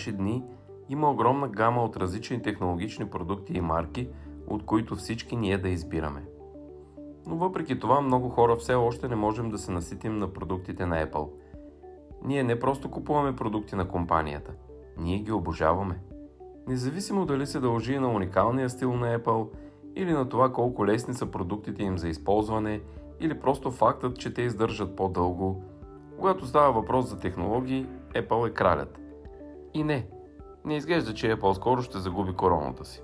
наши дни има огромна гама от различни технологични продукти и марки, от които всички ние да избираме. Но въпреки това много хора все още не можем да се наситим на продуктите на Apple. Ние не просто купуваме продукти на компанията, ние ги обожаваме. Независимо дали се дължи на уникалния стил на Apple или на това колко лесни са продуктите им за използване или просто фактът, че те издържат по-дълго, когато става въпрос за технологии, Apple е кралят. И не, не изглежда, че Apple скоро ще загуби короната си.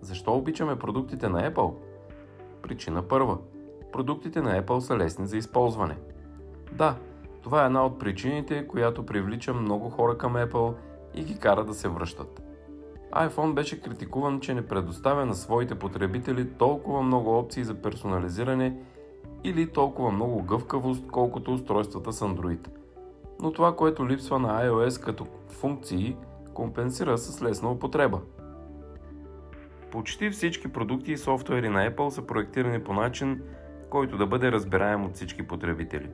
Защо обичаме продуктите на Apple? Причина първа. Продуктите на Apple са лесни за използване. Да, това е една от причините, която привлича много хора към Apple и ги кара да се връщат. iPhone беше критикуван, че не предоставя на своите потребители толкова много опции за персонализиране или толкова много гъвкавост, колкото устройствата с Android. Но това, което липсва на iOS като функции, компенсира с лесна употреба. Почти всички продукти и софтуери на Apple са проектирани по начин, който да бъде разбираем от всички потребители.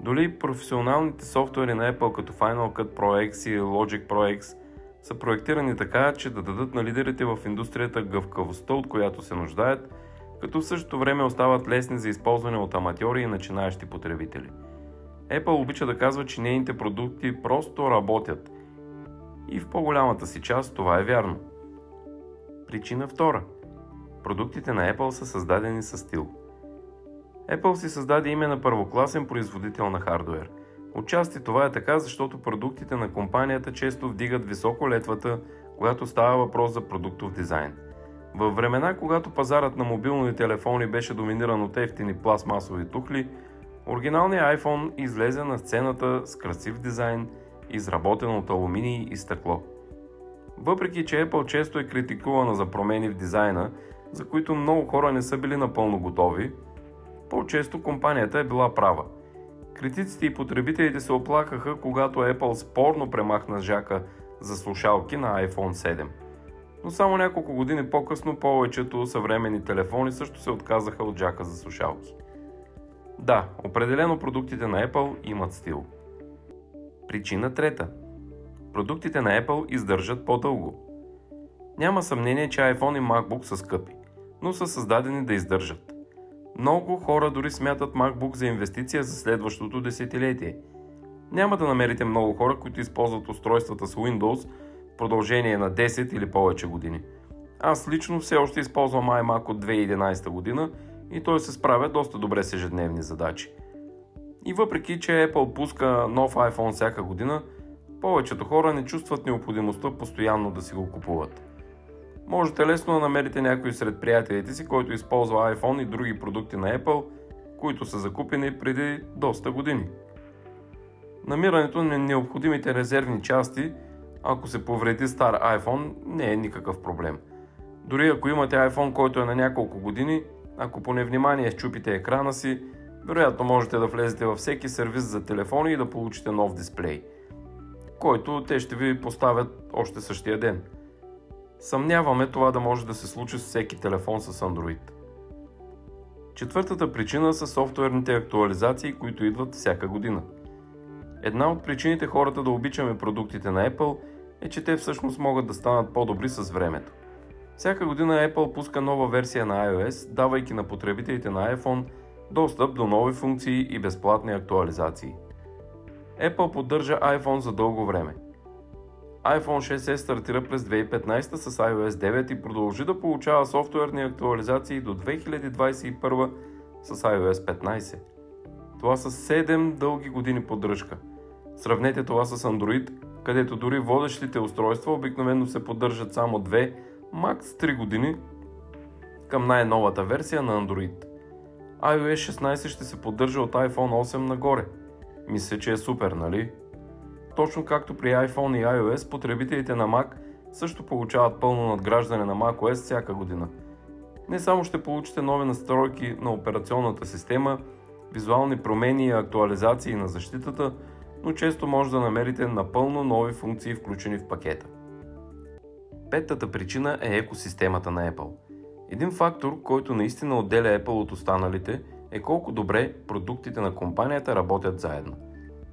Доли професионалните софтуери на Apple като Final Cut Pro X и Logic Pro X са проектирани така, че да дадат на лидерите в индустрията гъвкавостта, от която се нуждаят, като в същото време остават лесни за използване от аматьори и начинаещи потребители. Apple обича да казва, че нейните продукти просто работят. И в по-голямата си част това е вярно. Причина втора. Продуктите на Apple са създадени с стил. Apple си създаде име на първокласен производител на хардвер. Отчасти това е така, защото продуктите на компанията често вдигат високо летвата, когато става въпрос за продуктов дизайн. Във времена, когато пазарът на мобилни телефони беше доминиран от ефтини пластмасови тухли, оригиналният iPhone излезе на сцената с красив дизайн, изработен от алуминий и стъкло. Въпреки, че Apple често е критикувана за промени в дизайна, за които много хора не са били напълно готови, по-често компанията е била права. Критиците и потребителите се оплакаха, когато Apple спорно премахна жака за слушалки на iPhone 7. Но само няколко години по-късно повечето съвременни телефони също се отказаха от жака за слушалки. Да, определено продуктите на Apple имат стил. Причина трета – продуктите на Apple издържат по-дълго. Няма съмнение, че iPhone и MacBook са скъпи, но са създадени да издържат. Много хора дори смятат MacBook за инвестиция за следващото десетилетие. Няма да намерите много хора, които използват устройствата с Windows в продължение на 10 или повече години. Аз лично все още използвам iMac от 2011 година и той се справя доста добре с ежедневни задачи. И въпреки, че Apple пуска нов iPhone всяка година, повечето хора не чувстват необходимостта постоянно да си го купуват. Можете лесно да намерите някой сред приятелите си, който използва iPhone и други продукти на Apple, които са закупени преди доста години. Намирането на необходимите резервни части, ако се повреди стар iPhone, не е никакъв проблем. Дори ако имате iPhone, който е на няколко години, ако по невнимание щупите екрана си, вероятно можете да влезете във всеки сервис за телефони и да получите нов дисплей – който те ще ви поставят още същия ден. Съмняваме това да може да се случи с всеки телефон с Android. Четвъртата причина са софтуерните актуализации, които идват всяка година. Една от причините хората да обичаме продуктите на Apple е, че те всъщност могат да станат по-добри с времето. Всяка година Apple пуска нова версия на iOS, давайки на потребителите на iPhone достъп до нови функции и безплатни актуализации – Apple поддържа iPhone за дълго време. iPhone 6s стартира през 2015 с iOS 9 и продължи да получава софтуерни актуализации до 2021 с iOS 15. Това са 7 дълги години поддръжка. Сравнете това с Android, където дори водещите устройства обикновено се поддържат само 2, макс 3 години към най-новата версия на Android. iOS 16 ще се поддържа от iPhone 8 нагоре – мисля, че е супер, нали? Точно както при iPhone и iOS, потребителите на Mac също получават пълно надграждане на macOS всяка година. Не само ще получите нови настройки на операционната система, визуални промени и актуализации на защитата, но често може да намерите напълно нови функции включени в пакета. Петата причина е екосистемата на Apple. Един фактор, който наистина отделя Apple от останалите – е колко добре продуктите на компанията работят заедно.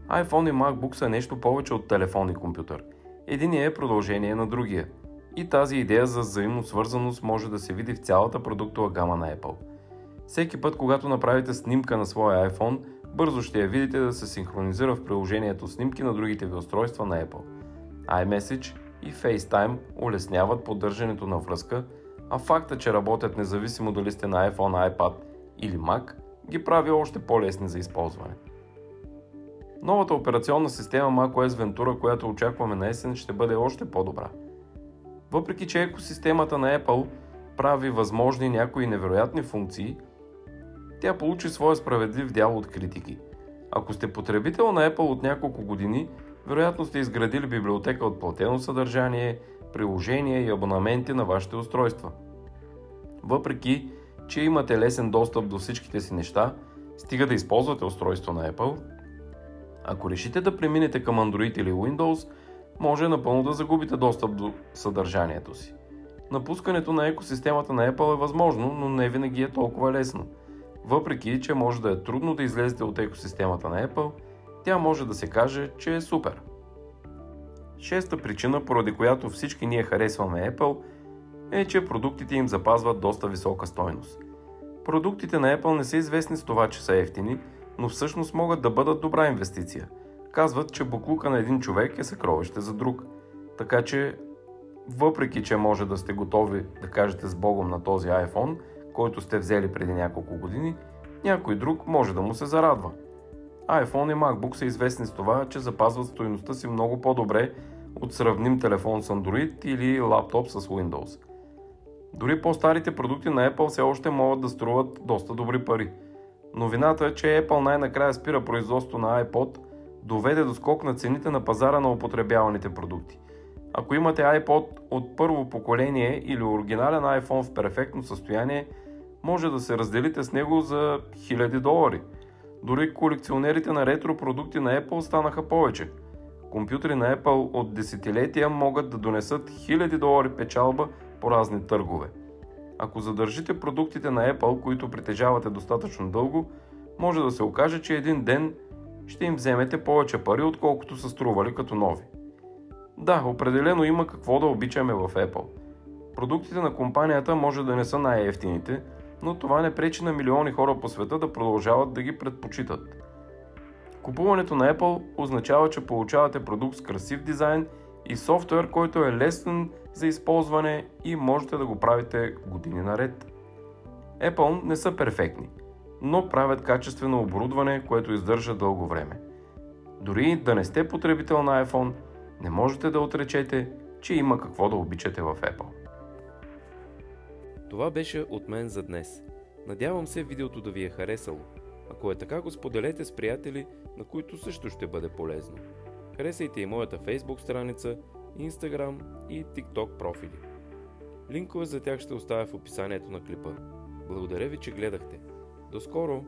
iPhone и MacBook са нещо повече от телефон и компютър. Единият е продължение на другия. И тази идея за взаимно свързаност може да се види в цялата продуктова гама на Apple. Всеки път, когато направите снимка на своя iPhone, бързо ще я видите да се синхронизира в приложението снимки на другите ви устройства на Apple. iMessage и FaceTime улесняват поддържането на връзка, а факта, че работят независимо дали сте на iPhone, iPad или Mac, ги прави още по-лесни за използване. Новата операционна система macOS Ventura, която очакваме на есен, ще бъде още по-добра. Въпреки, че екосистемата на Apple прави възможни някои невероятни функции, тя получи своя справедлив дял от критики. Ако сте потребител на Apple от няколко години, вероятно сте изградили библиотека от платено съдържание, приложения и абонаменти на вашите устройства. Въпреки, че имате лесен достъп до всичките си неща, стига да използвате устройство на Apple, ако решите да преминете към Android или Windows, може напълно да загубите достъп до съдържанието си. Напускането на екосистемата на Apple е възможно, но не винаги е толкова лесно. Въпреки, че може да е трудно да излезете от екосистемата на Apple, тя може да се каже, че е супер. Шеста причина, поради която всички ние харесваме Apple, е, че продуктите им запазват доста висока стойност. Продуктите на Apple не са известни с това, че са ефтини, но всъщност могат да бъдат добра инвестиция. Казват, че буклука на един човек е съкровище за друг. Така че, въпреки че може да сте готови да кажете с Богом на този iPhone, който сте взели преди няколко години, някой друг може да му се зарадва. iPhone и MacBook са известни с това, че запазват стоеността си много по-добре от сравним телефон с Android или лаптоп с Windows. Дори по-старите продукти на Apple все още могат да струват доста добри пари. Новината е, че Apple най-накрая спира производство на iPod, доведе до скок на цените на пазара на употребяваните продукти. Ако имате iPod от първо поколение или оригинален iPhone в перфектно състояние, може да се разделите с него за 1000 долари. Дори колекционерите на ретро продукти на Apple станаха повече. Компютри на Apple от десетилетия могат да донесат 1000 долари печалба по разни търгове. Ако задържите продуктите на Apple, които притежавате достатъчно дълго, може да се окаже, че един ден ще им вземете повече пари, отколкото са стрували като нови. Да, определено има какво да обичаме в Apple. Продуктите на компанията може да не са най-ефтините, но това не пречи на милиони хора по света да продължават да ги предпочитат. Купуването на Apple означава, че получавате продукт с красив дизайн и софтуер, който е лесен за използване и можете да го правите години наред. Apple не са перфектни, но правят качествено оборудване, което издържа дълго време. Дори да не сте потребител на iPhone, не можете да отречете, че има какво да обичате в Apple. Това беше от мен за днес. Надявам се видеото да ви е харесало. Ако е така, го споделете с приятели, на които също ще бъде полезно. Харесайте и моята Facebook страница, Instagram и TikTok профили. Линкове за тях ще оставя в описанието на клипа. Благодаря ви, че гледахте. До скоро!